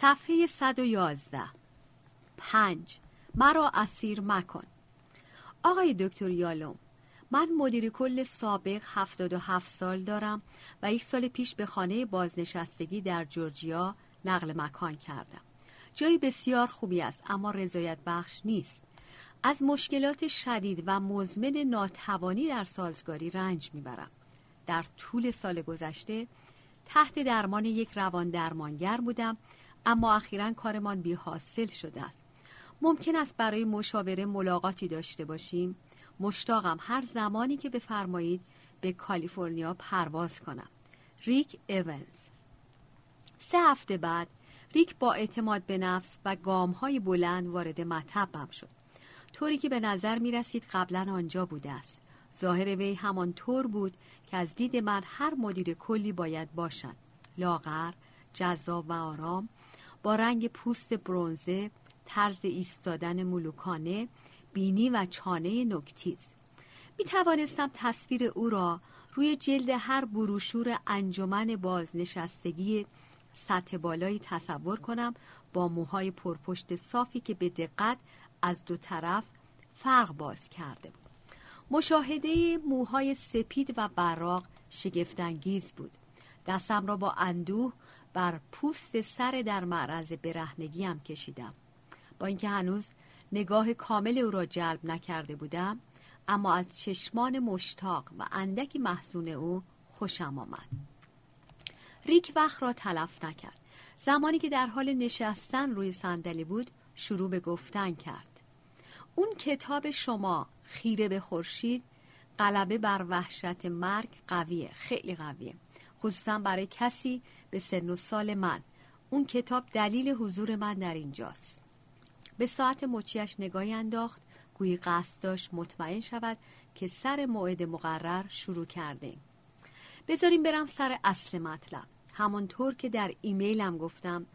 صفحه 111 پنج. مرا اسیر مکن. آقای دکتر یالوم من مدیر کل سابق 77 سال دارم و یک سال پیش به خانه بازنشستگی در جورجیا نقل مکان کردم. جایی بسیار خوبی است اما رضایت بخش نیست. از مشکلات شدید و مزمن ناتوانی در سازگاری رنج می‌برم. در طول سال گذشته تحت درمان یک روان درمانگر بودم اما اخیرا کارمان بی حاصل شده است. ممکن است برای مشاوره ملاقاتی داشته باشیم. مشتاقم هر زمانی که بفرمایید به کالیفرنیا پرواز کنم. ریک ایونز. سه هفته بعد ریک با اعتماد به نفس و گام های بلند وارد مطبم شد. طوری که به نظر می رسید قبلا آنجا بوده است. ظاهر وی همان طور بود که از دید من هر مدیر کلی باید باشد. لاغر جذاب و آرام با رنگ پوست برونزه طرز ایستادن ملوکانه بینی و چانه نکتیز. می توانستم تصویر او را روی جلد هر بروشور انجمن بازنشستگی سطح بالایی تصور کنم با موهای پرپشت صافی که به دقت از دو طرف فرق باز کرده بود. مشاهده موهای سپید و براق شگفتانگیز بود. دستم را با اندوه بر پوست سر در معرض برهنگیم کشیدم. با اینکه هنوز نگاه کامل او را جلب نکرده بودم اما از چشمان مشتاق و اندکی محزون او خوشم آمد. ریک وقت را تلف نکرد. زمانی که در حال نشستن روی صندلی بود شروع به گفتن کرد. اون کتاب شما خیره به خورشید غلبه بر وحشت مرگ قویه خیلی قویه. خصوصا برای کسی به سن و سال من. اون کتاب دلیل حضور من در اینجاست. به ساعت مچیش نگاهی انداخت گویی قصد داشت مطمئن شود که سر موعد مقرر شروع کرده بذاریم برم سر اصل مطلب. همانطور که در ایمیلم گفتم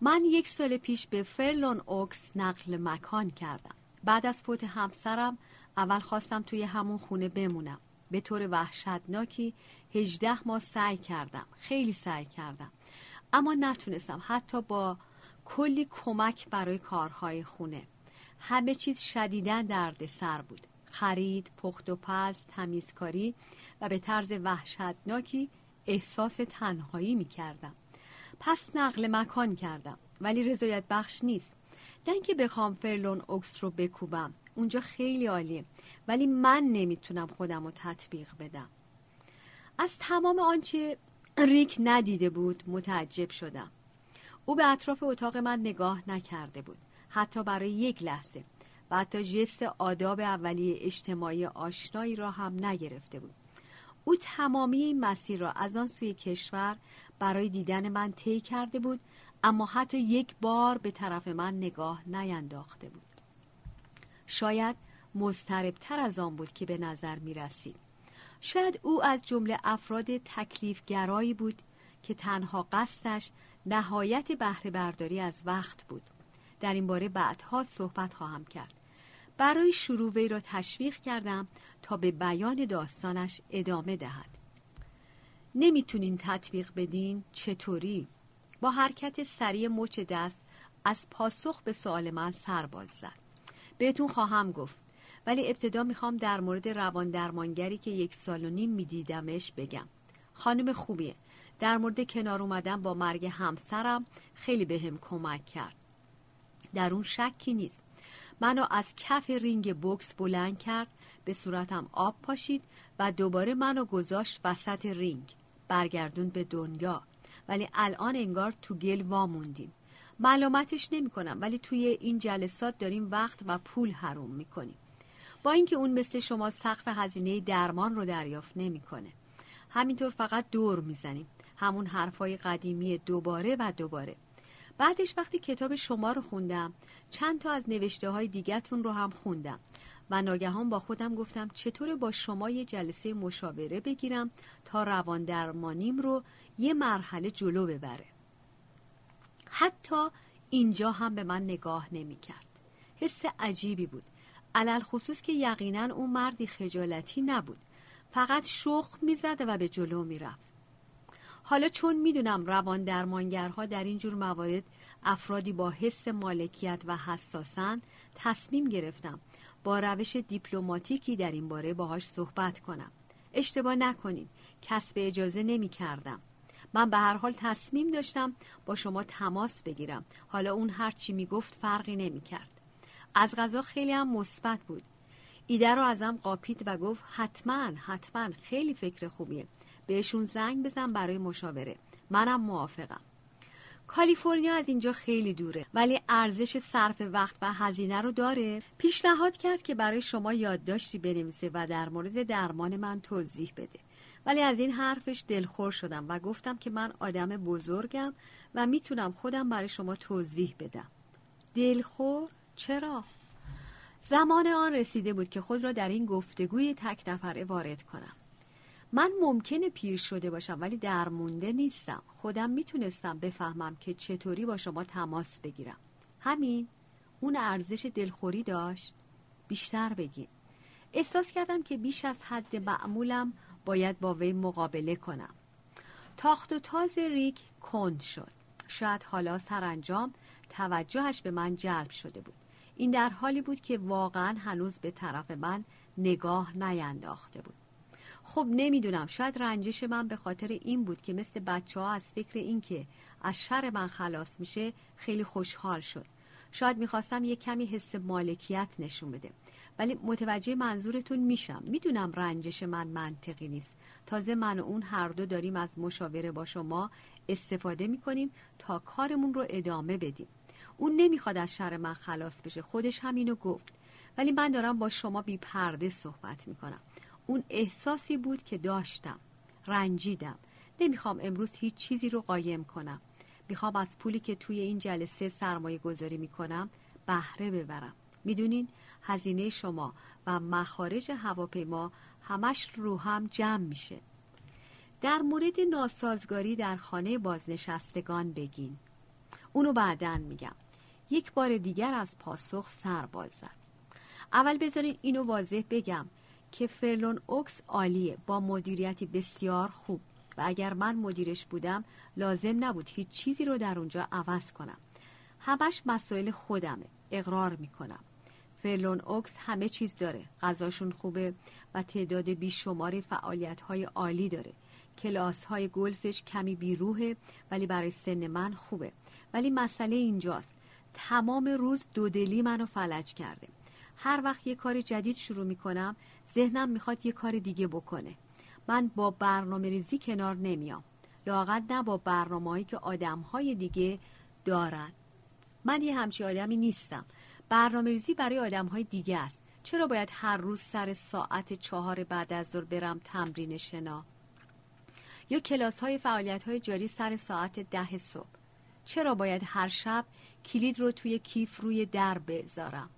من یک سال پیش به فرلون اوکس نقل مکان کردم. بعد از فوت همسرم اول خواستم توی همون خونه بمونم. به طور وحشتناکی هجده ماه سعی کردم. خیلی سعی کردم. اما نتونستم. حتی با کلی کمک برای کارهای خونه. همه چیز شدیدن درد سر بود. خرید، پخت و پز، تمیزکاری و به طرز وحشتناکی احساس تنهایی می کردم پس نقل مکان کردم. ولی رضایت بخش نیست. نه که بخوام فرلون اوکس رو بکوبم. اونجا خیلی عالیه. ولی من نمی‌تونم خودم رو تطبیق بدم. از تمام آنچه ریک ندیده بود متعجب شدم. او به اطراف اتاق من نگاه نکرده بود حتی برای یک لحظه و حتی جست آداب اولیه اجتماعی آشنایی را هم نگرفته بود. او تمامی این مسیر را از آن سوی کشور برای دیدن من طی کرده بود اما حتی یک بار به طرف من نگاه نینداخته بود. شاید مضطربتر از آن بود که به نظر می رسید. شاید او از جمله افراد تکلیفگرایی بود که تنها قصدش نهایت بهره برداری از وقت بود. در این باره بعدها صحبت خواهم کرد. برای شروع وی را تشویق کردم تا به بیان داستانش ادامه دهد. نمی‌تونین تطبیق بدین؟ چطوری؟ با حرکت سریع مچ دست از پاسخ به سوال من سر باز زد. بهتون خواهم گفت ولی ابتدا می‌خوام در مورد روان درمانگری که یک سال و نیم میدیدمش بگم. خانم خوبیه. در مورد کنار اومدن با مرگ همسرم خیلی بهم به کمک کرد. در اون شکی نیست. منو از کف رینگ بوکس بلند کرد به صورتم آب پاشید و دوباره منو گذاشت وسط رینگ. برگردون به دنیا. ولی الان انگار تو گل واموندیم. ملامتش نمی کنم ولی توی این جلسات داریم وقت و پول حروم می‌کنیم. با اینکه اون مثل شما سقف هزینه درمان رو دریافت نمی‌کنه. همینطور فقط دور می‌زنیم. همون حرفای قدیمی دوباره و دوباره. بعدش وقتی کتاب شما رو خوندم چند تا از نوشته های دیگتون رو هم خوندم و ناگهان با خودم گفتم چطور با شما یه جلسه مشاوره بگیرم تا روان درمانیم رو یه مرحله جلو ببره. حتی اینجا هم به من نگاه نمی کرد حس عجیبی بود. علل خصوص که یقینا اون مردی خجالتی نبود. فقط شخ می‌زد و به جلو می‌رفت. حالا چون می‌دونم روان درمانگرها در این جور موارد افرادی با حس مالکیت و حساسن تصمیم گرفتم با روش دیپلماتیکی در این باره باهاش صحبت کنم. اشتباه نکنید کسب اجازه نمی کردم من به هر حال تصمیم داشتم با شما تماس بگیرم. حالا اون هر چی می گفت فرقی نمی کرد از غذا خیلی هم مثبت بود. ایده رو ازم قاپید و گفت حتما حتما خیلی فکر خوبیه. بهشون زنگ بزن برای مشاوره. منم موافقم. کالیفرنیا از اینجا خیلی دوره ولی ارزش صرف وقت و هزینه رو داره. پیشنهاد کرد که برای شما یادداشتی بنویسه و در مورد درمان من توضیح بده. ولی از این حرفش دلخور شدم و گفتم که من آدم بزرگم و می‌تونم خودم برای شما توضیح بدم. دلخور؟ چرا؟ زمان آن رسیده بود که خود را در این گفتگوی تک نفره وارد کنم. من ممکنه پیر شده باشم ولی درمونده نیستم. خودم می‌تونستم بفهمم که چطوری با شما تماس بگیرم. همین اون ارزش دلخوری داشت. بیشتر بگین. احساس کردم که بیش از حد معمولم باید با وی مقابله کنم. تاخت و تاز ریک کند شد. شاید حالا سرانجام توجهش به من جلب شده بود. این در حالی بود که واقعا هنوز به طرف من نگاه نینداخته بود. خب نمی‌دونم شاید رنجش من به خاطر این بود که مثل بچه ها از فکر این که از شر من خلاص میشه خیلی خوشحال شد. شاید می‌خواستم یه کمی حس مالکیت نشون بده. ولی متوجه منظورتون میشم. می‌دونم رنجش من منطقی نیست. تازه من و اون هر دو داریم از مشاوره با شما استفاده می‌کنیم تا کارمون رو ادامه بدیم. اون نمی‌خواد از شر من خلاص بشه. خودش همینو گفت. ولی من دارم با شما بی پرده صحبت می‌کنم. اون احساسی بود که داشتم. رنجیدم. نمی‌خوام امروز هیچ چیزی رو قایم کنم. می‌خوام از پولی که توی این جلسه سرمایه گذاری می‌کنم بهره ببرم. می‌دونین؟ هزینه شما و مخارج هواپیما همش رو هم جمع میشه. در مورد ناسازگاری در خانه بازنشستگان بگین. اونو بعدا میگم. یک بار دیگر از پاسخ سر باز زد. اول بذارین اینو واضح بگم که فرلون اوکس عالیه با مدیریتی بسیار خوب و اگر من مدیرش بودم لازم نبود هیچ چیزی رو در اونجا عوض کنم. همش مسائل خودمه. اقرار می‌کنم. فرلون اوکس همه چیز داره. غذاشون خوبه و تعداد بیشمار فعالیت های عالی داره. کلاس های گلفش کمی بیروهه ولی برای سن من خوبه. ولی مسئله اینجاست. تمام روز دودلی منو فلج کرده. هر وقت یه کار جدید شروع می‌کنم ذهنم می‌خواد یه کار دیگه بکنه. من با برنامه ریزی کنار نمیام. لاغت نه با برنامه هایی که آدم های دیگه دارن. من یه همچی آدمی نیستم. برنامه ریزی برای آدم های دیگه است. چرا باید هر روز سر ساعت چهار بعد از ظهر برم تمرین شنا؟ یا کلاس های فعالیت های جاری سر ساعت ده صبح؟ چرا باید هر شب کلید رو توی کیف روی در بذارم؟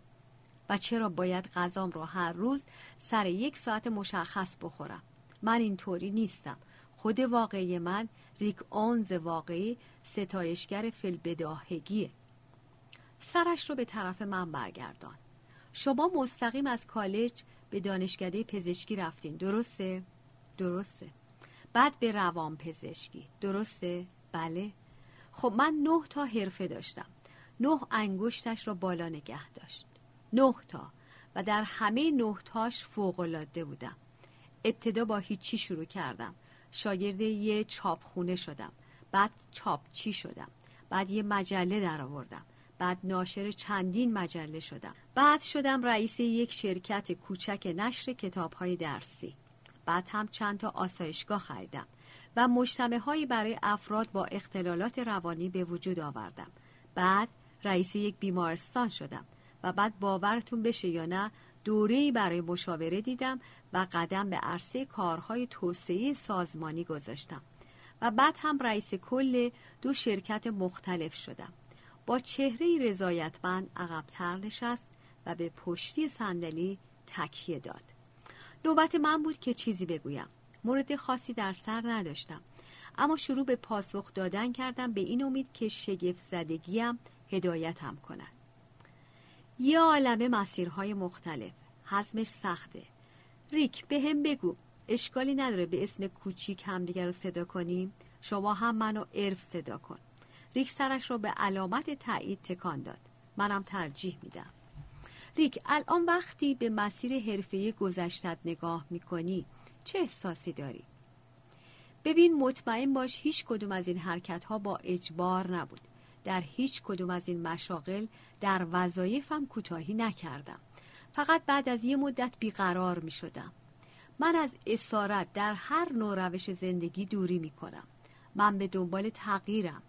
و چرا باید غذام رو هر روز سر یک ساعت مشخص بخورم؟ من اینطوری نیستم. خود واقعی من ریک اونز واقعی ستایشگر فلبداهگیه سرش رو به طرف من برگردان. شما مستقیم از کالج به دانشکده پزشکی رفتین. درسته؟ درسته. بعد به روان پزشکی درسته؟ بله. خب من نه تا حرفه داشتم. نه انگشتش را بالا نگه داشت. نه تا. و در همه نه تاش فوقلاده بودم. ابتدا با هیچی شروع کردم. شاگرد یه چاپخونه شدم. بعد چاپچی شدم. بعد یه مجله در آوردم. بعد ناشر چندین مجله شدم. بعد شدم رئیس یک شرکت کوچک نشر کتابهای درسی. بعد هم چند تا آسایشگاه خریدم. و مجتمع هایی برای افراد با اختلالات روانی به وجود آوردم. بعد رئیس یک بیمارستان شدم و بعد باورتون بشه یا نه دوره‌ای برای مشاوره دیدم و قدم به عرصه کارهای توسعه سازمانی گذاشتم. و بعد هم رئیس کل دو شرکت مختلف شدم. با چهره رضایتمند عقبتر نشست و به پشتی صندلی تکیه داد. نوبت من بود که چیزی بگویم. مورد خاصی در سر نداشتم. اما شروع به پاسخ دادن کردم به این امید که شگفت زدگیم هدایتم کند. یه عالمه مسیرهای مختلف. حزمش سخته. ریک به هم بگو. اشکالی نداره به اسم کوچیک همدیگر رو صدا کنیم. شما هم منو عرف صدا کن. ریک سرش را به علامت تایید تکان داد. منم ترجیح میدم. ریک الان وقتی به مسیر حرفه گذشتت نگاه می‌کنی چه احساسی داری؟ ببین مطمئن باش هیچ کدوم از این حرکت ها با اجبار نبود. در هیچ کدوم از این مشاغل در وظایفم کوتاهی نکردم. فقط بعد از یه مدت بیقرار می شدم من از اسارت در هر نوع روش زندگی دوری می کنم من به دنبال تغییرم.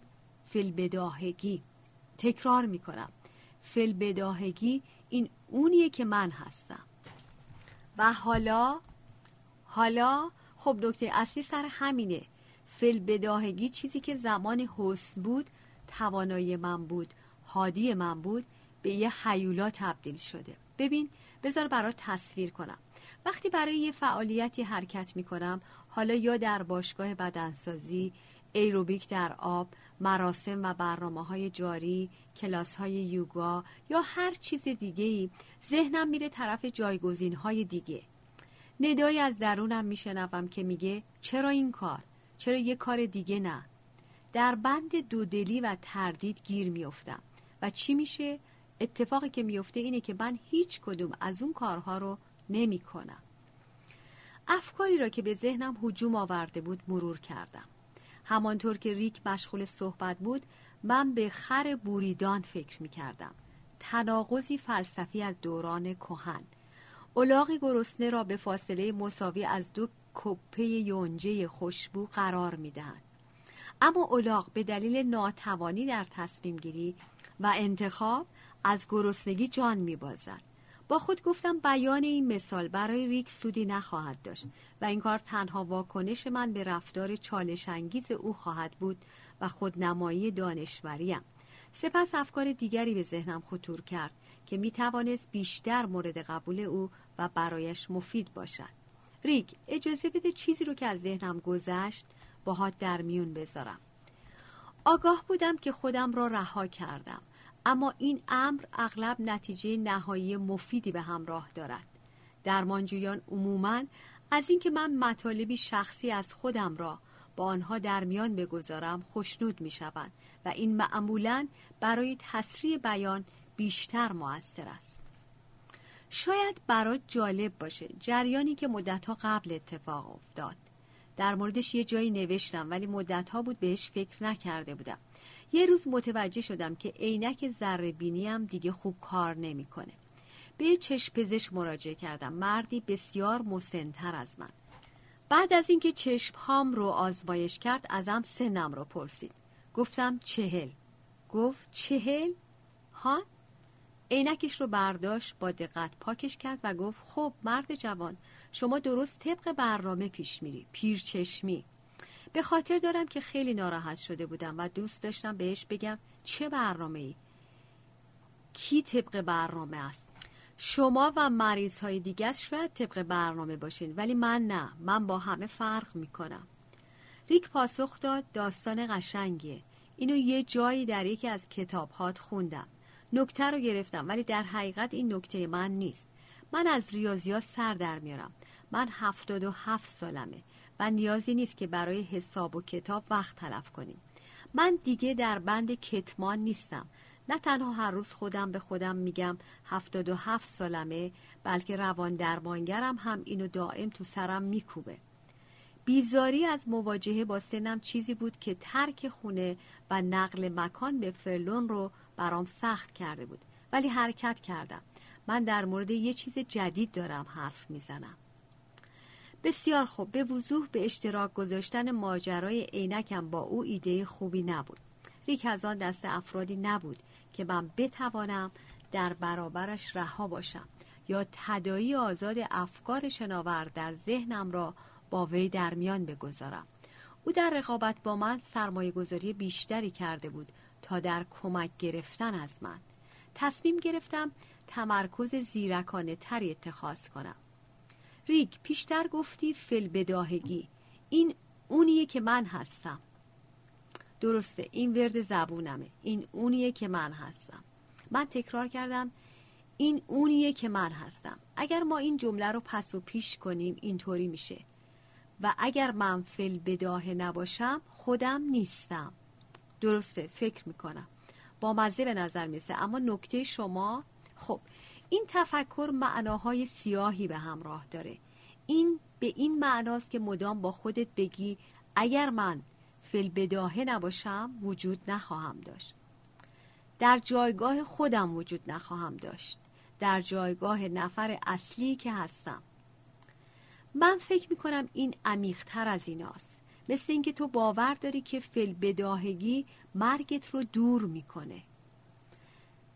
فل بداهگی تکرار می کنم فل بداهگی این اونیه که من هستم. و حالا حالا خب نکته اصلی سر همینه. فل بداهگی چیزی که زمان حسن بود توانایی من بود هادی من بود به یه حیولا تبدیل شده. ببین بذار برات تصویر کنم. وقتی برای یه فعالیتی حرکت می کنم حالا یا در باشگاه بدنسازی ایروبیک در آب مراسم و برنامه های جاری کلاس های یوگا یا هر چیز دیگه ای ذهنم میره طرف جایگزین های دیگه. ندایی از درونم میشنوم که میگه چرا این کار؟ چرا یه کار دیگه نه؟ در بند دودلی و تردید گیر میافتم. و چی میشه؟ اتفاقی که میفته اینه که من هیچ کدوم از اون کارها رو نمی کنم. افکاری را که به ذهنم حجوم آورده بود مرور کردم. همانطور که ریک مشغول صحبت بود من به خر بوریدان فکر می کردم تناقضی فلسفی از دوران کهن. الاغی گرسنه را به فاصله مساوی از دو کپه یونجه خوشبو قرار می دهند. اما الاغ به دلیل ناتوانی در تصمیم گیری و انتخاب از گرسنگی جان می بازد. با خود گفتم بیان این مثال برای ریک سودی نخواهد داشت و این کار تنها واکنش من به رفتار چالش انگیز او خواهد بود و خودنمایی دانشوریم سپس افکار دیگری به ذهنم خطور کرد که می توانست بیشتر مورد قبول او و برایش مفید باشد. ریک اجازه بده چیزی رو که از ذهنم گذشت باهات در میون بذارم. آگاه بودم که خودم را رها کردم اما این امر اغلب نتیجه نهایی مفیدی به همراه دارد. درمانجویان عموماً از اینکه من مطالبی شخصی از خودم را با آنها در میان بگذارم خوشنود می شوند و این معمولا برای تسریع بیان بیشتر موثر است. شاید برات جالب باشه. جریانی که مدتها قبل اتفاق افتاد. در موردش یه جایی نوشتم ولی مدتها بود بهش فکر نکرده بودم. یه روز متوجه شدم که عینک ذره هم دیگه خوب کار نمی‌کنه. به چشم پزشک مراجعه کردم. مردی بسیار مسنتر از من. بعد از اینکه چشم هام رو آزمایش کرد ازم سنم رو پرسید. گفتم چهل. گفت چهل؟ ها؟ عینکش رو برداشت با دقت پاکش کرد و گفت خب مرد جوان شما درست طبق برنامه پیش میری پیرچشمی. به خاطر دارم که خیلی ناراحت شده بودم و دوست داشتم بهش بگم چه برنامه ای کی طبق برنامه است؟ شما و مریض های دیگه شاید طبق برنامه باشین ولی من نه من با همه فرق می‌کنم. ریک پاسخ داد داستان قشنگیه. اینو یه جایی در یکی از کتابهات خوندم. نکته رو گرفتم ولی در حقیقت این نکته من نیست. من از ریاضیات سر در میارم. من هفتاد و هفت سالمه و نیازی نیست که برای حساب و کتاب وقت تلف کنیم. من دیگه در بند کتمان نیستم. نه تنها هر روز خودم به خودم میگم هفتاد و هفت سالمه بلکه روان درمانگرم هم اینو دائم تو سرم میکوبه. بیزاری از مواجهه با سنم چیزی بود که ترک خونه و نقل مکان به فرلون رو برام سخت کرده بود. ولی حرکت کردم. من در مورد یه چیز جدید دارم حرف می‌زنم. بسیار خوب. به وضوح به اشتراک گذاشتن ماجرای عینکم با او ایده خوبی نبود. ریک از آن دست افرادی نبود که من بتوانم در برابرش رها باشم یا تدایی آزاد افکار شناور در ذهنم را با وی در میان بگذارم. او در رقابت با من سرمایه گذاری بیشتری کرده بود تا در کمک گرفتن از من. تصمیم گرفتم تمرکز زیرکانه تری اتخاذ کنم. ریک پیشتر گفتی فل بداهگی. این اونیه که من هستم. درسته این ورد زبونمه. این اونیه که من هستم. من تکرار کردم این اونیه که من هستم. اگر ما این جمله رو پس و پیش کنیم اینطوری میشه. و اگر من فل بداه نباشم خودم نیستم. درسته فکر می‌کنم. با مزه به نظر میسه اما نکته شما خب این تفکر معناهای سیاهی به همراه داره. این به این معناست که مدام با خودت بگی اگر من فل بداهه نباشم وجود نخواهم داشت. در جایگاه خودم وجود نخواهم داشت. در جایگاه نفر اصلی که هستم. من فکر می‌کنم این عمیقتر از ایناست. مثل اینکه تو باور داری که فل بداهگی مرگت رو دور می‌کنه.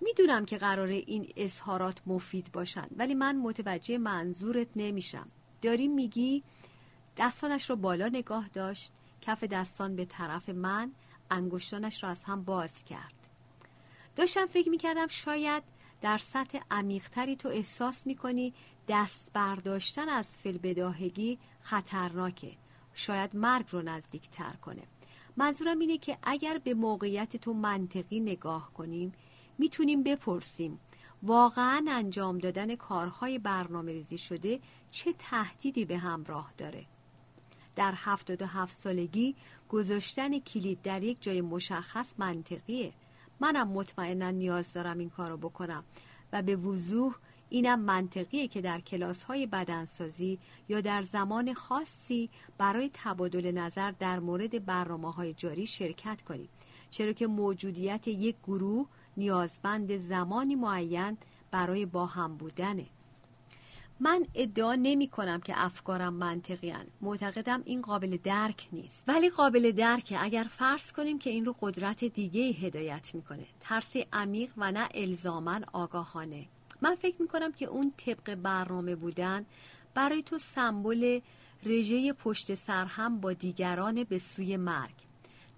می‌دونم که قراره این اظهارات مفید باشن ولی من متوجه منظورت نمیشم. داری میگی دستانش رو بالا نگاه داشت کف دستان به طرف من انگشتانش را از هم باز کرد. داشتم فکر می‌کردم شاید در سطح عمیقتری تو احساس می‌کنی دست برداشتن از فلبداهگی خطرناکه. شاید مرگ رو نزدیکتر کنه. منظورم اینه که اگر به موقعیت تو منطقی نگاه کنیم می‌تونیم بپرسیم واقعا انجام دادن کارهای برنامه ریزی شده چه تهدیدی به همراه داره. در هفتاد و هفت سالگی گذاشتن کلید در یک جای مشخص منطقیه. منم مطمئنا نیاز دارم این کارو بکنم و به وضوح اینم منطقیه که در کلاس های بدنسازی یا در زمان خاصی برای تبادل نظر در مورد برنامه های جاری شرکت کنیم. چرا که موجودیت یک گروه نیازمند زمانی معین برای با هم بودنه. من ادعا نمی کنم که افکارم منطقی هن. معتقدم این قابل درک نیست. ولی قابل درکه اگر فرض کنیم که این رو قدرت دیگه هدایت می‌کنه. ترسی عمیق و نه الزامن آگاهانه. من فکر می کنم که اون طبق برنامه بودن برای تو سمبل رژه پشت سر هم با دیگران به سوی مرگ.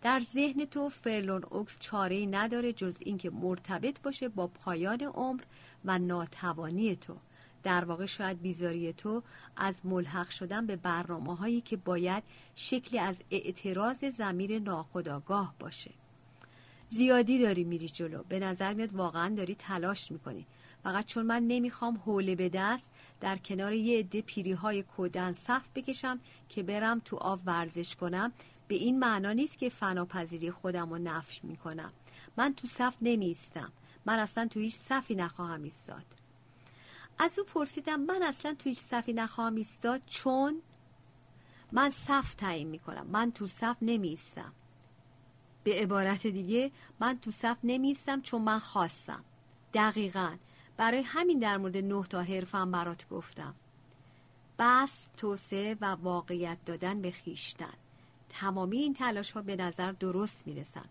در ذهن تو فرلون اوکس چاره نداره جز اینکه مرتبط باشه با پایان عمر و ناتوانی تو. در واقع شاید بیزاری تو از ملحق شدن به برنامه هایی که باید شکلی از اعتراض زمیر ناخداگاه باشه. زیادی داری میری جلو. به نظر میاد واقعا داری تلاش می‌کنی. فقط چون من نمی‌خوام حوله به دست در کنار یه عده پیری های کودن صف بکشم که برم تو آب ورزش کنم به این معنا نیست که فناپذیری خودم رو نفش می‌کنم. من تو صف نمیستم من اصلا تو هیچ صفی نخواهم ایستاد. از او پرسیدم من اصلا تو هیچ صفی نخواهم ایستاد؟ چون من صف تعیین می‌کنم. من تو صف نمیستم به عبارت دیگه من تو صف نمیستم چون من خواستم. دقیقا. برای همین در مورد نه تا حرفم برات گفتم بس توسعه و واقعیت دادن به خیشتن تمامی این تلاش ها به نظر درست می‌رسن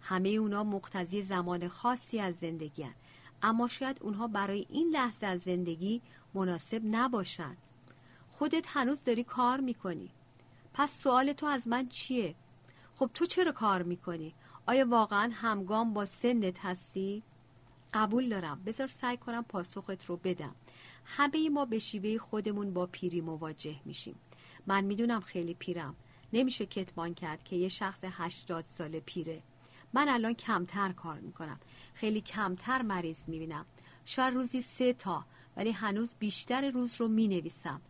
همه اونا مقتضی زمان خاصی از زندگی هن. اما شاید اونها برای این لحظه از زندگی مناسب نباشن خودت هنوز داری کار می‌کنی پس سوال تو از من چیه؟ خب تو چرا کار می‌کنی؟ آیا واقعا همگام با سنت هستی؟ قبول دارم. بذار سعی کنم پاسخت رو بدم. همه ما به شیوه خودمون با پیری مواجه میشیم. من می‌دونم خیلی پیرم. نمیشه کتمان کرد که یه شخص هشتاد ساله پیره. من الان کمتر کار می‌کنم. خیلی کمتر مریض می‌بینم. شاید روزی سه تا ولی هنوز بیشتر روز رو می‌نویسم.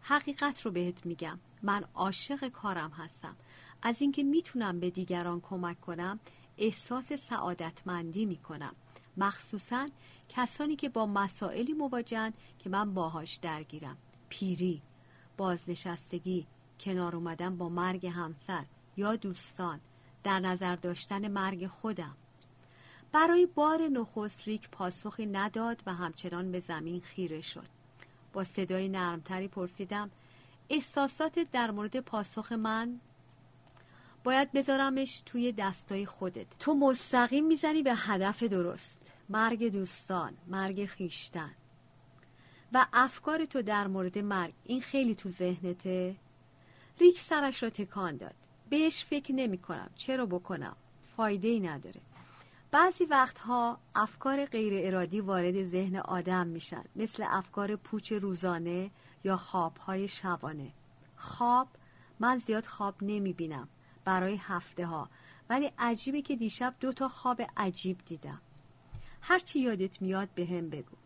حقیقت رو بهت میگم. من عاشق کارم هستم. از اینکه می‌تونم به دیگران کمک کنم احساس سعادتمندی می‌کنم. مخصوصا کسانی که با مسائلی مواجهن که من باهاش درگیرم. پیری بازنشستگی کنار اومدن با مرگ همسر یا دوستان در نظر داشتن مرگ خودم. برای بار نخست ریک پاسخی نداد و همچنان به زمین خیره شد. با صدای نرمتری پرسیدم احساسات در مورد پاسخ من؟ باید بذارمش توی دستای خودت. تو مستقیم می‌زنی به هدف درست. مرگ دوستان مرگ خیشتن. و افکار تو در مورد مرگ این خیلی تو ذهنته؟ ریک سرش را تکان داد. بهش فکر نمی کنم. چرا بکنم؟ فایده ای نداره. بعضی وقتها افکار غیر ارادی وارد ذهن آدم میشن. مثل افکار پوچ روزانه یا خوابهای شبانه. خواب من زیاد خواب نمی بینم برای هفته ها ولی عجیبه که دیشب دو تا خواب عجیب دیدم. هرچی یادت میاد به هم بگو.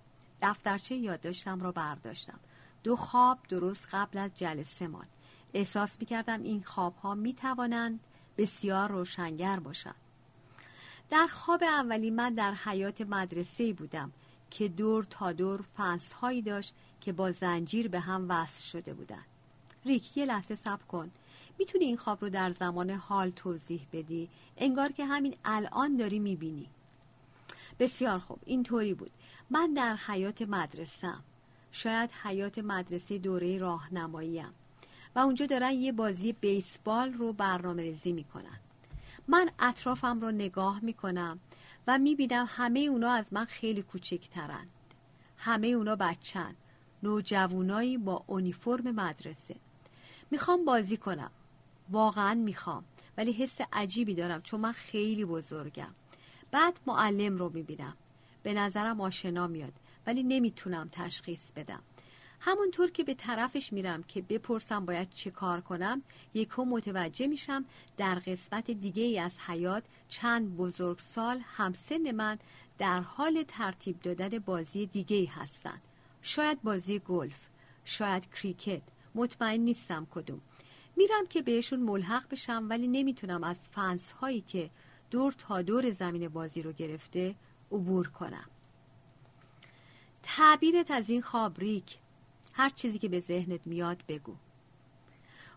دفترچه یادداشتم را برداشتم. دو خواب درست قبل از جلسه ماند. احساس می‌کردم این خواب ها می توانند بسیار روشنگر باشند. در خواب اولی من در حیات مدرسه بودم که دور تا دور فنس هایی داشت که با زنجیر به هم وصل شده بودن ریک یه لحظه صبر کن. می‌تونی این خواب رو در زمان حال توضیح بدی؟ انگار که همین الان داری می‌بینی. بسیار خوب اینطوری بود. من در حیات مدرسم شاید حیات مدرسه دوره راهنماییم و اونجا دارن یه بازی بیسبال رو برنامه ریزی می‌کنن. من اطرافم رو نگاه می‌کنم و می‌بینم همه اونا از من خیلی کوچکترند همه اونا بچن نوجوانایی با اونیفرم مدرسه. می‌خوام بازی کنم. واقعا می‌خوام ولی حس عجیبی دارم چون من خیلی بزرگم. بعد معلم رو می‌بینم. به نظرم آشنا میاد ولی نمی‌تونم تشخیص بدم. همونطور که به طرفش میرم که بپرسم باید چه کار کنم یکو متوجه میشم در قسمت دیگه ای از حیات چند بزرگ سال همسن من در حال ترتیب دادن بازی دیگه ای هستن شاید بازی گلف شاید کریکت مطمئن نیستم کدوم. میرم که بهشون ملحق بشم ولی نمی‌تونم از فنس هایی که دور تا دور زمین بازی رو گرفته عبور کنم. تعبیرت از این خوابریک هر چیزی که به ذهنت میاد بگو.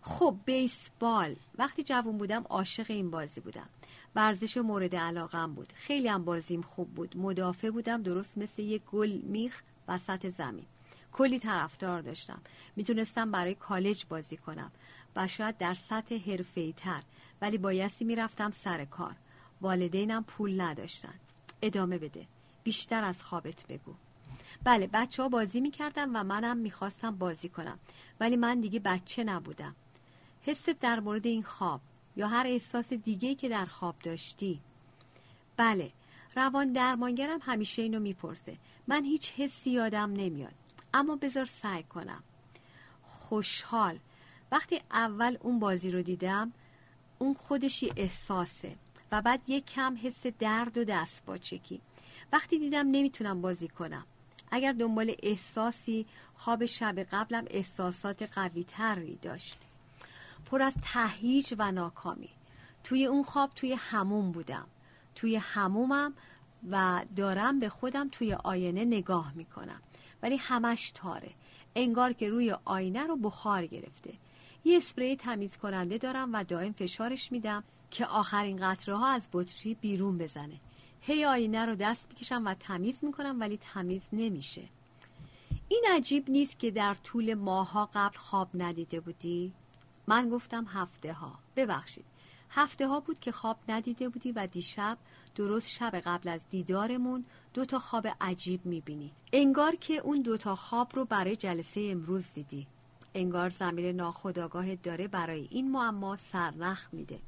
خب بیسبال. وقتی جوون بودم عاشق این بازی بودم. ورزش مورد علاقم بود. خیلی هم بازیم خوب بود. مدافع بودم درست مثل یک گل میخ وسط زمین. کلی طرفدار داشتم. می‌تونستم برای کالج بازی کنم. و شاید در سطح حرفه‌ای تر. ولی بایستی می‌رفتم سر کار. والدینم پول نداشتن. ادامه بده. بیشتر از خوابت بگو. بله بچه ها بازی می‌کردن و منم می‌خواستم بازی کنم. ولی من دیگه بچه نبودم. حست در مورد این خواب یا هر احساس دیگه که در خواب داشتی؟ بله روان درمانگرم همیشه اینو می‌پرسه. من هیچ حسی یادم نمیاد. اما بذار سعی کنم. خوشحال. وقتی اول اون بازی رو دیدم اون خودشی احساسه. و بعد یک کم حس درد و دست باچکی وقتی دیدم نمی‌تونم بازی کنم. اگر دنبال احساسی خواب شب قبلم احساسات قوی تری داشت. پر از تهیج و ناکامی. توی اون خواب توی هموم بودم. توی همومم و دارم به خودم توی آینه نگاه می‌کنم. ولی همش تاره. انگار که روی آینه رو بخار گرفته. یه اسپری تمیز کننده دارم و دائم فشارش میدم. که آخرین قطره ها از بطری بیرون بزنه. هی آینه رو دست می‌کشم و تمیز می‌کنم ولی تمیز نمیشه. این عجیب نیست که در طول ماها قبل خواب ندیده بودی؟ من گفتم هفته ها ببخشید. هفته ها بود که خواب ندیده بودی و دیشب درست شب قبل از دیدارمون دو تا خواب عجیب می‌بینی. انگار که اون دو تا خواب رو برای جلسه امروز دیدی. انگار زمیر ناخداگاه داره برای این معما سرنخ میده.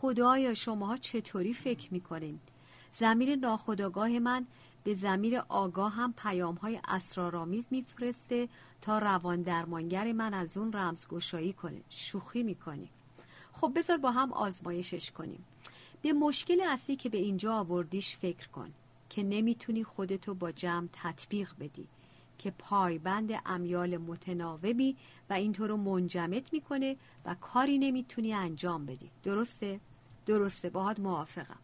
خدایا شماها چطوری فکر می‌کنین؟ زمیر ناخداگاه من به زمیر آگاه هم پیام های اسرارآمیز میفرسته تا روان درمانگر من از اون رمزگشایی کنه. شوخی می‌کنی خب بذار با هم آزمایشش کنیم. به مشکل اصلی که به اینجا آوردیش فکر کن که نمی‌تونی خودتو با جمع تطبیق بدی که پایبند امیال متناوبی و اینطور منجمت می‌کنه و کاری نمی‌تونی انجام بدی. درسته؟ درسته باهات موافقم.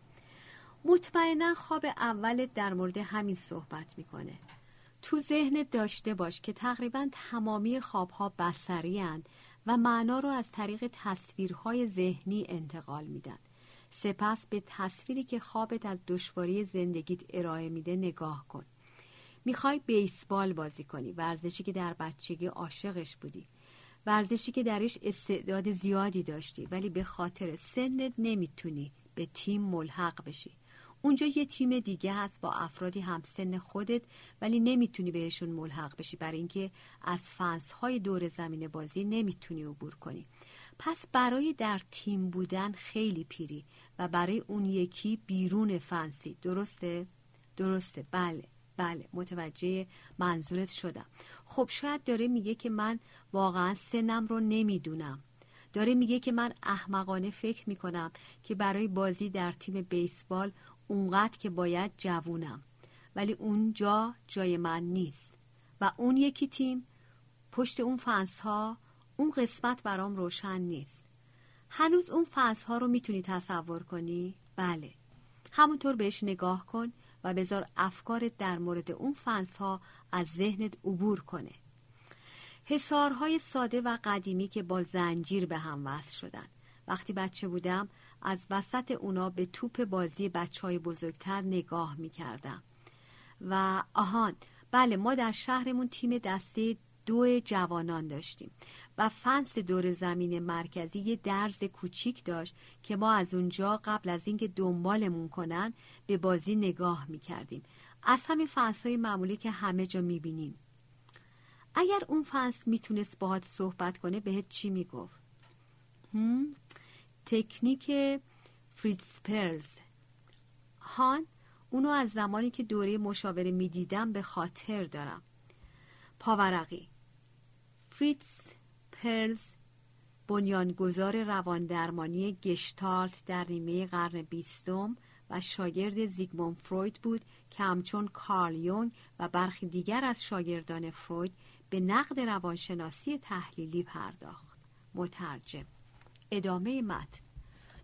مطمئنا خواب اولت در مورد همین صحبت می‌کنه. تو ذهنت داشته باش که تقریبا تمامی خوابها بسری و معنا رو از طریق تصویرهای ذهنی انتقال میدن. سپس به تصویری که خوابت از دشواری زندگیت ارائه میده نگاه کن. می‌خوای بیسبال بازی کنی ورزشی که در بچگی عاشقش بودی. ورزشی که درش استعداد زیادی داشتی ولی به خاطر سنت نمی‌تونی به تیم ملحق بشی. اونجا یه تیم دیگه هست با افرادی همسن خودت ولی نمی‌تونی بهشون ملحق بشی. برای اینکه از فنس های دور زمین بازی نمی‌تونی عبور کنی. پس برای در تیم بودن خیلی پیری و برای اون یکی بیرون فنسی. درسته؟ درسته. بله. بله متوجه منظورت شدم. خب شاید داره میگه که من واقعا سنم رو نمی‌دونم. داره میگه که من احمقانه فکر می‌کنم که برای بازی در تیم بیسبال اونقدر که باید جوونم. ولی اونجا جای من نیست. و اون یکی تیم پشت اون فنس ها اون قسمت برام روشن نیست. هنوز اون فنس ها رو می‌تونی تصور کنی؟ بله. همونطور بهش نگاه کن و بذار افکار در مورد اون فنس ها از ذهنت عبور کنه. حسارهای ساده و قدیمی که با زنجیر به هم وصل شدن. وقتی بچه بودم از وسط اونا به توپ بازی بچه های بزرگتر نگاه می کردم و آهان بله ما در شهرمون تیم دسته دو جوانان داشتیم و فنس دور زمین مرکزی یه درز کوچیک داشت که ما از اونجا قبل از اینکه دنبالمون کنن به بازی نگاه می کردیم از همین فنس های معمولی که همه جا می بینیم اگر اون فنس می‌تونست باهات صحبت کنه بهت چی می‌گفت؟ تکنیک فریتز پرلز. هان اونو از زمانی که دوره مشاوره می‌دیدم به خاطر دارم. پاورقی. فریتز پرلز بنیانگذار رواندرمانی گشتالت در نیمه قرن بیستم و شاگرد زیگمون فروید بود که همچون کارل یونگ و برخی دیگر از شاگردان فروید به نقد روانشناسی تحلیلی پرداخت. مترجم ادامه متن.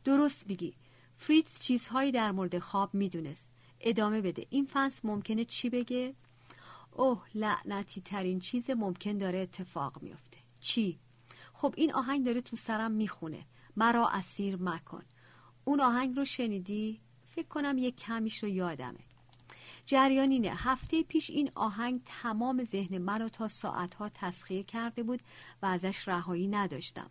درست بگی فریتز چیزهایی در مورد خواب می‌دونست. ادامه بده. این فنس ممکنه چی بگه؟ اوه لعنتی ترین چیز ممکن داره اتفاق میفته چی؟ خب این آهنگ داره تو سرم می‌خونه. مرا اسیر مکن. اون آهنگ رو شنیدی؟ فکر کنم یک کمیش رو یادمه. جریان اینه. هفته پیش این آهنگ تمام ذهن منو تا ساعتها تسخیر کرده بود و ازش رهایی نداشتم.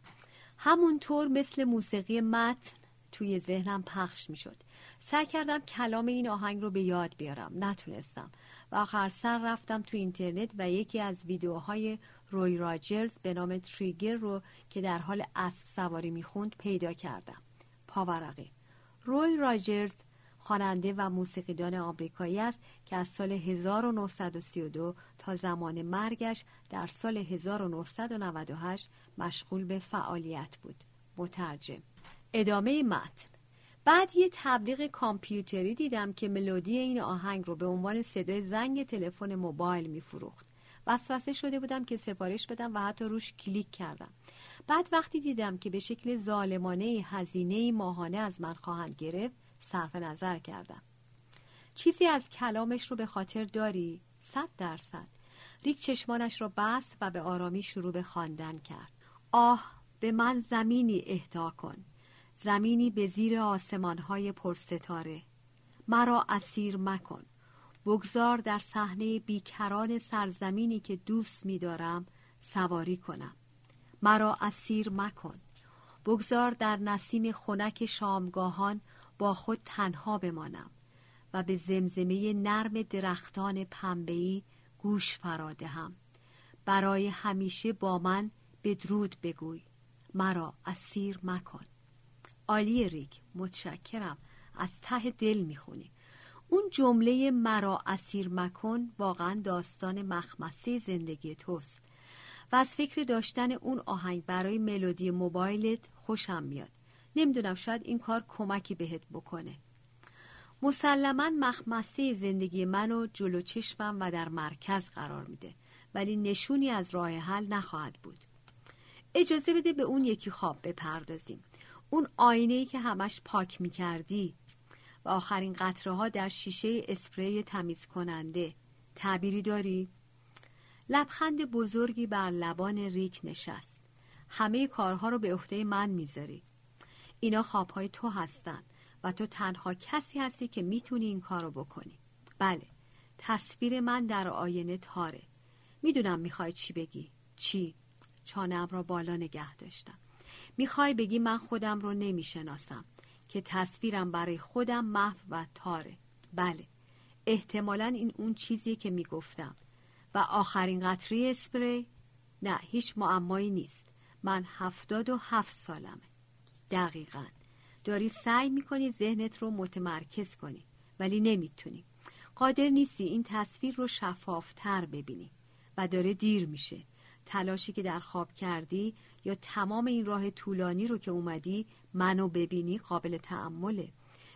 همونطور مثل موسیقی متن توی ذهنم پخش می شد سعی کردم کلام این آهنگ رو به یاد بیارم. نتونستم. و آخر سر رفتم تو اینترنت و یکی از ویدیوهای روی راجرز به نام تریگر رو که در حال اسب سواری می‌خوند پیدا کردم. پاورقی. روی راجرز خواننده و موسیقیدان آمریکایی است که از سال 1932 تا زمان مرگش در سال 1998 مشغول به فعالیت بود. مترجم. ادامه متن. بعد یه تبلیغ کامپیوتری دیدم که ملودی این آهنگ رو به عنوان صدای زنگ تلفن موبایل میفروخت. وسوسه شده بودم که سفارش بدم و حتی روش کلیک کردم. بعد وقتی دیدم که به شکل ظالمانه هزینه ماهانه از من خواهند گرفت صرف نظر کردم. چیزی از کلامش رو به خاطر داری؟ صد درصد. ریک چشمانش را بست و به آرامی شروع به خواندن کرد. آه به من زمینی اهدا کن. زمینی به زیر آسمانهای پرستاره. مرا اسیر مکن. بگذار در صحنه بیکران سرزمینی که دوست می‌دارم سواری کنم. مرا اسیر مکن. بگذار در نسیم خنک شامگاهان با خود تنها بمانم و به زمزمه نرم درختان پنبهی گوش فرادهم برای همیشه با من بدرود بگوی. مرا اسیر مکن. عالی ریک متشکرم. از ته دل می‌خونی. اون جمله مرا اسیر مکن واقعا داستان مخمسه زندگی توست و از فکر داشتن اون آهنگ برای ملودی موبایلت خوشم میاد. نمی‌دونم شاید این کار کمکی بهت بکنه. مسلما مخمسه زندگی منو جلو چشمم و در مرکز قرار میده ولی نشونی از راه حل نخواهد بود. اجازه بده به اون یکی خواب بپردازیم. اون آینه ای که همش پاک می‌کردی. و آخرین قطره ها در شیشه اسپری تمیز کننده تعبیری داری؟ لبخند بزرگی بر لبان ریک نشست. همه کارها رو به عهده من می‌ذاری. اینا خوابهای تو هستن و تو تنها کسی هستی که می‌تونی این کارو بکنی. بله تصویر من در آینه تاره. می‌دونم می‌خوای چی بگی. چی؟ چانم را بالا نگه داشتم. می‌خوای بگی من خودم رو نمی‌شناسم که تصویرم برای خودم محو و تاره. بله احتمالا این اون چیزی که می‌گفتم. و آخرین قطری اسپری؟ نه هیچ معمایی نیست. من هفتاد و هفت سالمه. دقیقا. داری سعی می‌کنی ذهنت رو متمرکز کنی ولی نمی‌تونی. قادر نیستی این تصویر رو شفافتر ببینی. و داره دیر میشه. تلاشی که در خواب کردی یا تمام این راه طولانی رو که اومدی منو ببینی قابل تعمله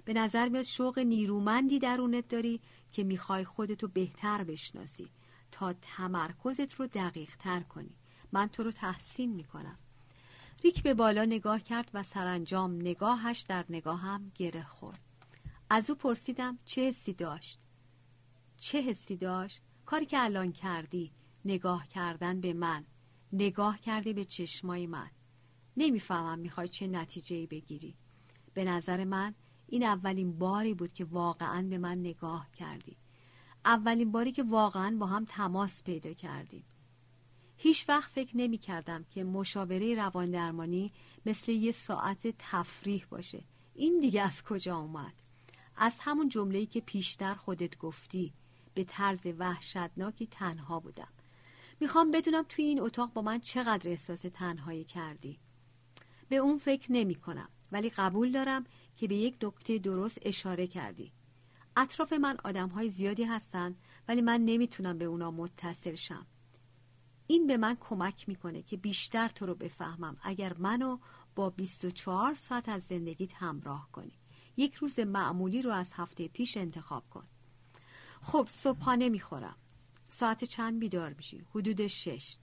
به نظر میاد شوق نیرومندی درونت داری که می‌خوای خودتو بهتر بشناسی تا تمرکزت رو دقیق تر کنی. من تو رو تحسین می‌کنم. ریک به بالا نگاه کرد و سرانجام نگاهش در نگاهم گره خورد. از او پرسیدم چه حسی داشت؟ چه حسی داشت؟ کاری که الان کردی نگاه کردن به من. نگاه کردی به چشمای من. نمی‌فهمم می‌خوای چه نتیجه بگیری. به نظر من این اولین باری بود که واقعا به من نگاه کردی. اولین باری که واقعا با هم تماس پیدا کردیم. هیچ وقت فکر نمی کردم که مشاوره روان درمانی مثل یه ساعت تفریح باشه. این دیگه از کجا اومد؟ از همون جمله‌ای که پیشتر خودت گفتی. به طرز وحشتناکی تنها بودم. می‌خوام بدونم توی این اتاق با من چقدر احساس تنهایی کردی. به اون فکر نمی کنم ولی قبول دارم که به یک نکته درست اشاره کردی. اطراف من آدم های زیادی هستن ولی من نمی‌تونم به اونا متصل شم. این به من کمک می‌کنه که بیشتر تو رو بفهمم. اگر منو با 24 ساعت از زندگیت همراه کنی. یک روز معمولی رو از هفته پیش انتخاب کن. خب صبحانه می‌خورم ساعت چند بیدار میشی؟ حدود شش.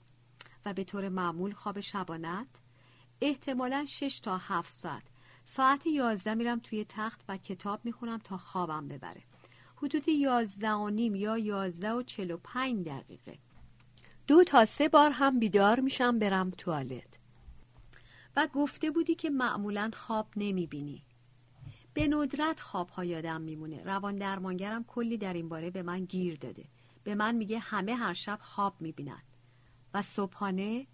و به طور معمول خواب شبانت احتمالا شش تا هفت ساعت. ساعت یازده میرم توی تخت و کتاب می‌خونم تا خوابم ببره. حدود یازده و نیم یا یازده و چل و پنج دقیقه. دو تا سه بار هم بیدار میشم برم توالت. و گفته بودی که معمولا خواب نمی‌بینی. به ندرت خواب ها یادم میمونه. روان درمانگرم کلی در این باره به من گیر داده. به من میگه همه هر شب خواب می‌بینن. و صبحانه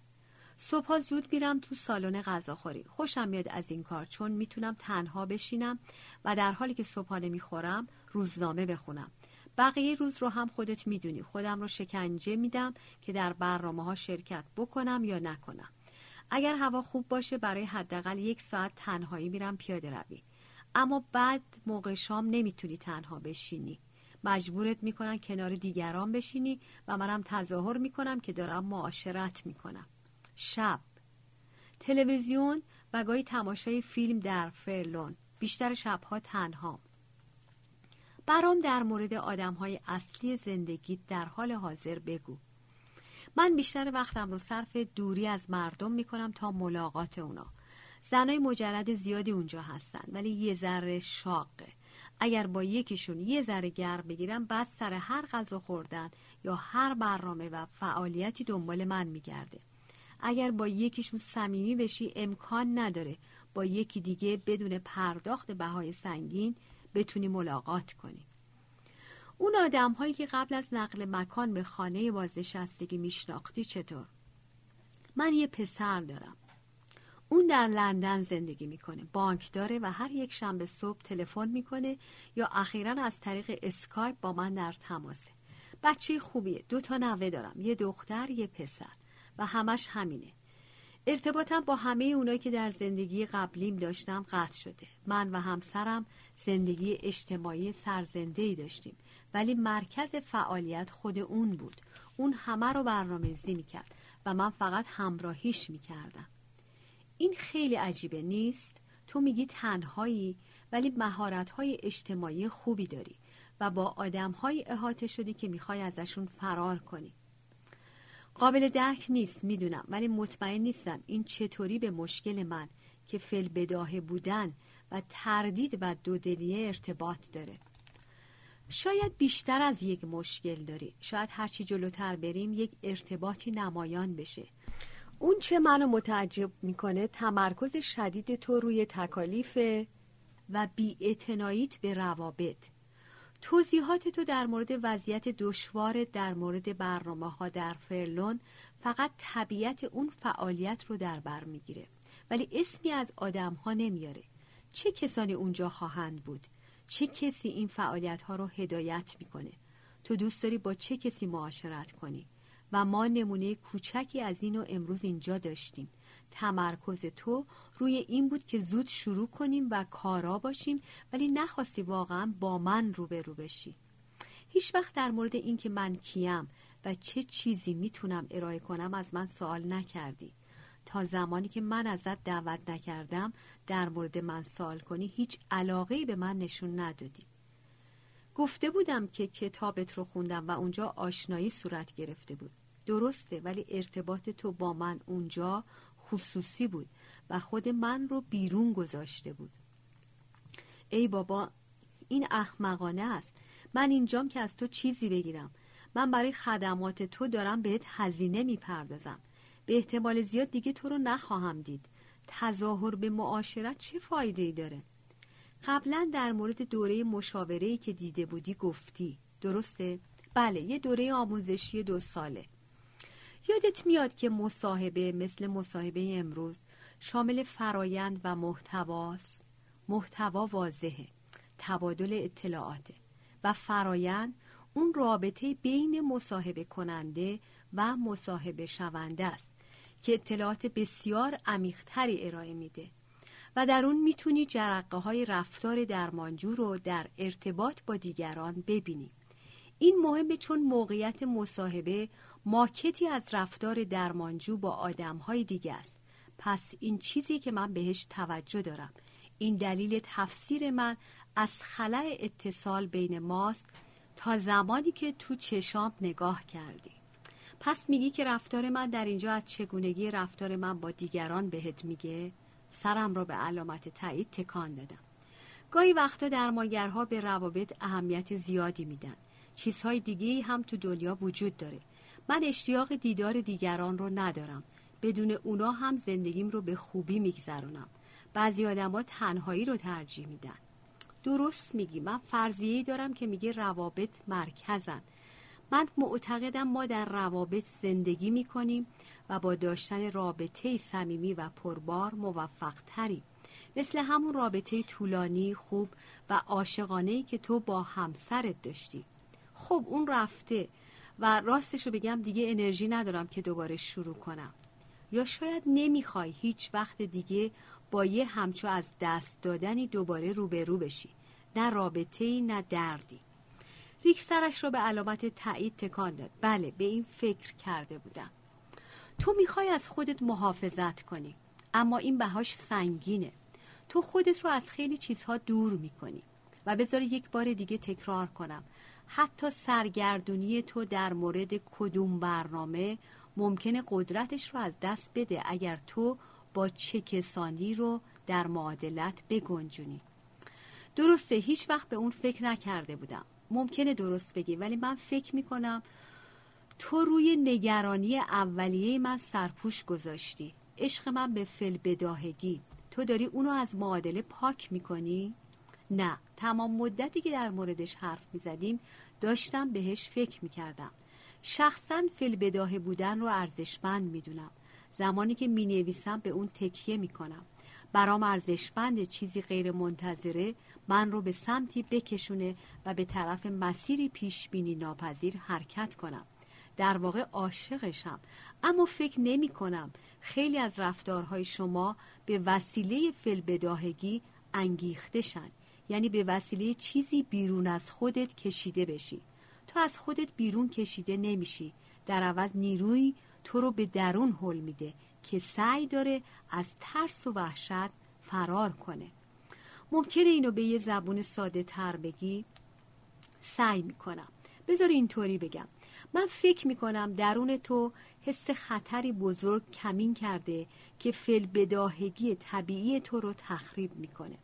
صبح زود میرم تو سالن غذاخوری. خوشم میاد از این کار چون می‌تونم تنها بشینم و در حالی که صبحانه می‌خورم روزنامه بخونم. بقیه روز رو هم خودت می‌دونی. خودم رو شکنجه میدم که در برنامه ها شرکت بکنم یا نکنم. اگر هوا خوب باشه برای حداقل یک ساعت تنهایی میرم پیاده روی. اما بعد موقع شام نمی‌تونی تنها بشینی. مجبورت می‌کنن کنار دیگران بشینی و منم تظاهر می‌کنم که دارم معاشرت می‌کنم. شب. تلویزیون و گاهی تماشای فیلم در فرلون بیشتر شبها تنها. برام در مورد آدم های اصلی زندگیت در حال حاضر بگو. من بیشتر وقتم رو صرف دوری از مردم می‌کنم تا ملاقات اونا. زنای مجرد زیادی اونجا هستن ولی یه ذره شاقه. اگر با یکیشون یه ذره گرم بگیرم بعد سر هر غذا خوردن یا هر برنامه و فعالیتی دنبال من میگرده. اگر با یکیشون صمیمی بشی امکان نداره با یکی دیگه بدون پرداخت بهای سنگین بتونی ملاقات کنی. اون آدم هایی که قبل از نقل مکان به خانه بازنشستگی میشناختی چطور؟ من یه پسر دارم. اون در لندن زندگی می‌کنه. بانک داره و هر یک شنبه صبح تلفن می‌کنه یا اخیرا از طریق اسکایپ با من در تماسه بچه خوبیه. دو تا نوه دارم. یه دختر یه پسر. و همش همینه. ارتباطم با همه اونایی که در زندگی قبلیم داشتم قطع شده. من و همسرم زندگی اجتماعی سرزنده ای داشتیم. ولی مرکز فعالیت خود اون بود. اون همه رو برنامه‌ریزی می‌کرد و من فقط همراهیش می‌کردم. این خیلی عجیبه. نیست؟ تو میگی تنهایی ولی مهارت‌های اجتماعی خوبی داری و با آدم‌های احاطه شدی که می‌خوای ازشون فرار کنی. قابل درک نیست می‌دونم ولی مطمئن نیستم این چطوری به مشکل من که فل بداهه بودن و تردید و دودلیه ارتباط داره. شاید بیشتر از یک مشکل داری. شاید هرچی جلوتر بریم یک ارتباطی نمایان بشه. اون چه منو متعجب می‌کنه تمرکز شدید تو روی تکالیف و بیاعتناییت به روابط. توضیحات تو در مورد وضعیت دشوار در مورد برنامه ها در فرلون فقط طبیعت اون فعالیت رو در بر می‌گیره. ولی اسمی از آدم ها نمیاره. چه کسانی اونجا خواهند بود؟ چه کسی این فعالیت ها رو هدایت می‌کنه؟ تو دوست داری با چه کسی معاشرت کنی؟ و ما نمونه کوچکی از اینو امروز اینجا داشتیم. تمرکز تو روی این بود که زود شروع کنیم و کارا باشیم ولی نخواستی واقعا با من روبرو بشی. هیچ وقت در مورد اینکه من کیم و چه چیزی می‌تونم ارائه کنم از من سوال نکردی. تا زمانی که من ازت دعوت نکردم در مورد من سوال کنی هیچ علاقه به من نشون ندادی. گفته بودم که کتابت رو خوندم و اونجا آشنایی صورت گرفته بود. درسته ولی ارتباط تو با من اونجا خصوصی بود و خود من رو بیرون گذاشته بود. ای بابا این احمقانه است. من اینجام که از تو چیزی بگیرم. من برای خدمات تو دارم بهت هزینه می‌پردازم. به احتمال زیاد دیگه تو رو نخواهم دید. تظاهر به معاشرت چه فایده ای داره؟ قبلا در مورد دوره مشاوره که دیده بودی گفتی. درسته؟ بله یه دوره آموزشی دو ساله. یادت میاد که مصاحبه مثل مصاحبه امروز شامل فرایند و محتواست؟ محتوا واضحه تبادل اطلاعاته و فرایند اون رابطه بین مصاحبه کننده و مصاحبه شونده است که اطلاعات بسیار عمیقتری ارائه میده و در اون می‌تونی جرقه های رفتار درمانجو رو در ارتباط با دیگران ببینی. این مهمه چون موقعیت مصاحبه ماکتی از رفتار درمانجو با آدم های دیگه است. پس این چیزی که من بهش توجه دارم. این دلیل تفسیر من از خلع اتصال بین ماست تا زمانی که تو چشام نگاه کردی. پس میگی که رفتار من در اینجا از چگونگی رفتار من با دیگران بهت میگه؟ سرم را به علامت تایید تکان دادم. گاهی وقتا درمانگرها به روابط اهمیت زیادی میدن. چیزهای دیگه هم تو دنیا وجود داره. من اشتیاق دیدار دیگران رو ندارم. بدون اونا هم زندگیم رو به خوبی میگذرونم. بعضی آدما تنهایی رو ترجیح میدن. درست میگی. من فرضیه دارم که میگه روابط مرکزن. من معتقدم ما در روابط زندگی می‌کنیم و با داشتن رابطه صمیمی و پربار موفق تریم مثل همون رابطه طولانی خوب و عاشقانه که تو با همسرت داشتی. خب اون رفته. و راستش رو بگم دیگه انرژی ندارم که دوباره شروع کنم. یا شاید نمی‌خوای هیچ وقت دیگه با یه همچو از دست دادنی دوباره روبرو بشی. نه رابطه ای نه دردی. ریک سرش را به علامت تایید تکان داد. بله به این فکر کرده بودم. تو می‌خوای از خودت محافظت کنی اما این بهاش سنگینه. تو خودت رو از خیلی چیزها دور می‌کنی و بذار یک بار دیگه تکرار کنم. حتی سرگردونی تو در مورد کدوم برنامه ممکنه قدرتش رو از دست بده اگر تو با چه کسانی رو در معادلت بگنجونی. درسته هیچ وقت به اون فکر نکرده بودم. ممکنه درست بگی ولی من فکر می‌کنم تو روی نگرانی اولیه من سرپوش گذاشتی. عشق من به فل بداهگی تو داری اونو از معادله پاک می‌کنی؟ نه تمام مدتی که در موردش حرف می‌زدیم داشتم بهش فکر می‌کردم. شخصا فل بداهه بودن رو ارزشمند می‌دونم. زمانی که می‌نویسم به اون تکیه می‌کنم. برام ارزشمند چیزی غیر منتظره من رو به سمتی بکشونه و به طرف مسیری پیش بینی ناپذیر حرکت کنم. در واقع عاشقشم. اما فکر نمی کنم خیلی از رفتارهای شما به وسیله فلبداهگی انگیخته شن یعنی به وسیله چیزی بیرون از خودت کشیده بشی. تو از خودت بیرون کشیده نمیشی. در عوض نیروی تو رو به درون حل میده که سعی داره از ترس و وحشت فرار کنه. ممکنه اینو به یه زبون ساده تر بگی. سعی می‌کنم. بذار اینطوری بگم. من فکر می‌کنم درون تو حس خطری بزرگ کمین کرده که فل بداهگی طبیعی تو رو تخریب می‌کنه.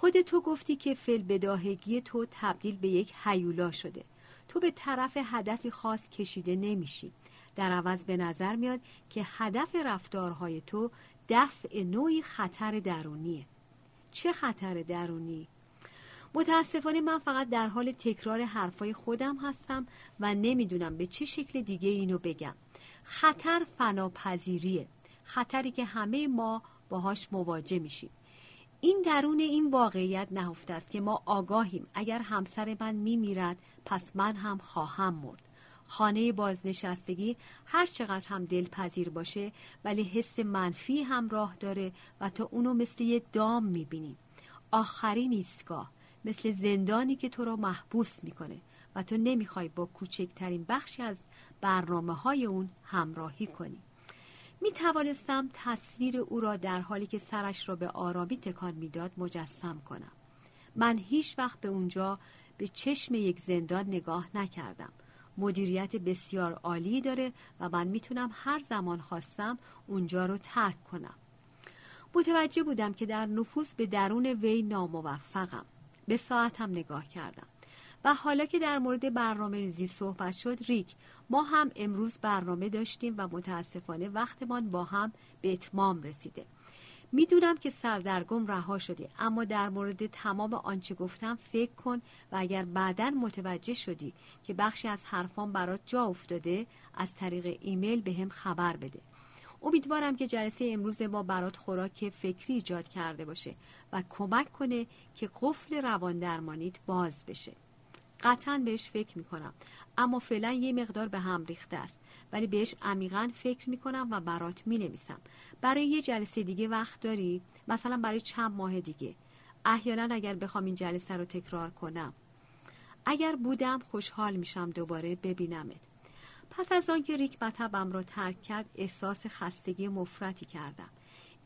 خود تو گفتی که فل بداهگی تو تبدیل به یک حیولا شده. تو به طرف هدفی خاص کشیده نمیشی. در عوض به نظر میاد که هدف رفتارهای تو دفع نوعی خطر درونیه. چه خطر درونی؟ متاسفانه من فقط در حال تکرار حرفای خودم هستم و نمی‌دونم به چه شکل دیگه اینو بگم. خطر فناپذیریه. خطری که همه ما باهاش مواجه میشیم. این درون این واقعیت نهفته است که ما آگاهیم. اگر همسر من میمیرد پس من هم خواهم مرد. خانه بازنشستگی هر چقدر هم دلپذیر باشه ولی حس منفی هم راه داره و تا اونو مثل یه دام می‌بینی. آخرین ایستگاه مثل زندانی که تو رو محبوس می‌کنه و تو نمی‌خوای با کوچکترین بخشی از برنامه های اون همراهی کنی. می توانستم تصویر او را در حالی که سرش را به آرامی تکان می‌داد مجسم کنم. من هیچ وقت به اونجا به چشم یک زندان نگاه نکردم. مدیریت بسیار عالی داره و من می‌تونم هر زمان خواستم اونجا رو ترک کنم. متوجه بودم که در نفوس به درون وی ناموفقم. به ساعتم نگاه کردم. و حالا که در مورد برنامه ریزی صحبت شد ریک ما هم امروز برنامه داشتیم و متاسفانه وقتمان با هم به اتمام رسیده. می‌دونم که سردرگم رها شدی اما در مورد تمام آنچه گفتم فکر کن و اگر بعدا متوجه شدی که بخشی از حرفان برات جا افتاده از طریق ایمیل به هم خبر بده. امیدوارم که جلسه امروز ما برات خوراک فکری ایجاد کرده باشه و کمک کنه که قفل روان درمانیت باز بشه. قطعا بهش فکر می‌کنم. اما فعلا یه مقدار به هم ریخته است. ولی بهش عمیقا فکر می‌کنم و برات می‌نویسم. برای یه جلسه دیگه وقت داری؟ مثلا برای چند ماه دیگه. احیانا اگر بخوام این جلسه رو تکرار کنم. اگر بودم خوشحال میشم دوباره ببینمت. پس از آنکه ریک مطبم را ترک کرد احساس خستگی مفرتی کردم.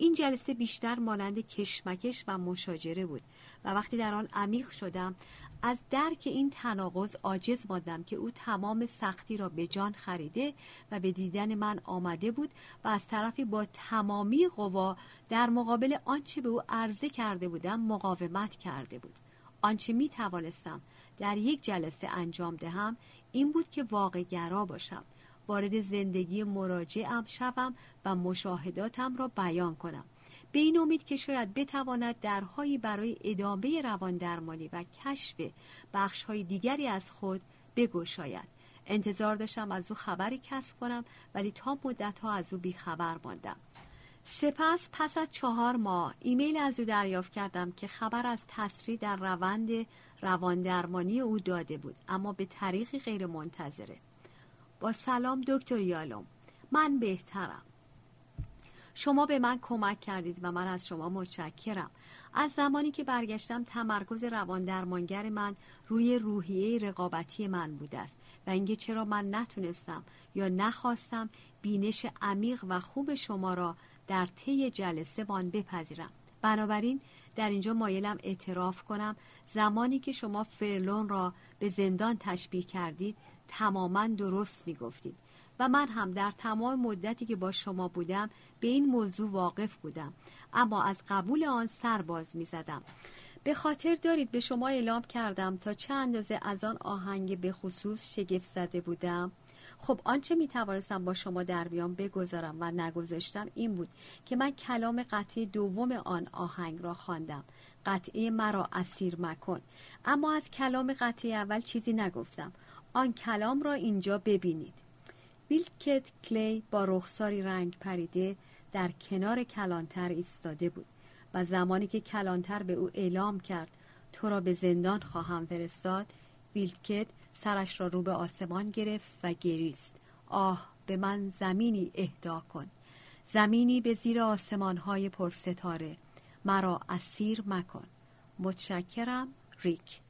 این جلسه بیشتر مانند کشمکش و مشاجره بود و وقتی در آن عمیق شدم از درک این تناقض عاجز ماندم که او تمام سختی را به جان خریده و به دیدن من آمده بود و از طرفی با تمامی قوا در مقابل آنچه به او عرضه کرده بودم مقاومت کرده بود. آنچه می توانستم در یک جلسه انجام دهم این بود که واقع گرا باشم. وارد زندگی مراجعم شوم و مشاهداتم را بیان کنم. به این امید که شاید بتواند درهایی برای ادامه روان درمانی و کشف بخشهای دیگری از خود بگشاید. انتظار داشتم از او خبری کسب کنم ولی تا مدت ها از او بیخبر ماندم. سپس پس از چهار ماه ایمیل از او دریافت کردم که خبر از تصریح در روند روان درمانی او داده بود اما به طریقی غیر منتظره با سلام دکتر یالوم من بهترم. شما به من کمک کردید و من از شما متشکرم. از زمانی که برگشتم تمرکز روان درمانگر من روی روحیه رقابتی من بوده است و اینکه چرا من نتونستم یا نخواستم بینش عمیق و خوب شما را در طی جلسه بان بپذیرم. بنابراین در اینجا مایلم اعتراف کنم زمانی که شما فرلون را به زندان تشبیه کردید تماما درست می گفتید و من هم در تمام مدتی که با شما بودم به این موضوع واقف بودم. اما از قبول آن سر باز می زدم به خاطر دارید به شما اعلام کردم تا چه اندازه از آن آهنگ به خصوص شگفت زده بودم. خب آنچه می توانستم با شما در بیان بگذارم و نگذاشتم این بود که من کلام قطعه دوم آن آهنگ را خواندم. قطعه مرا اسیر مکن. اما از کلام قطعه اول چیزی نگفتم. آن کلام را اینجا ببینید. ویلکت کلی با رخساری رنگ پریده در کنار کلانتر ایستاده بود و زمانی که کلانتر به او اعلام کرد تو را به زندان خواهم فرستاد ویلکت سرش را رو به آسمان گرفت و گریست. آه به من زمینی اهدا کن. زمینی به زیر آسمانهای پرستاره. مرا اسیر مکن. متشکرم ریک.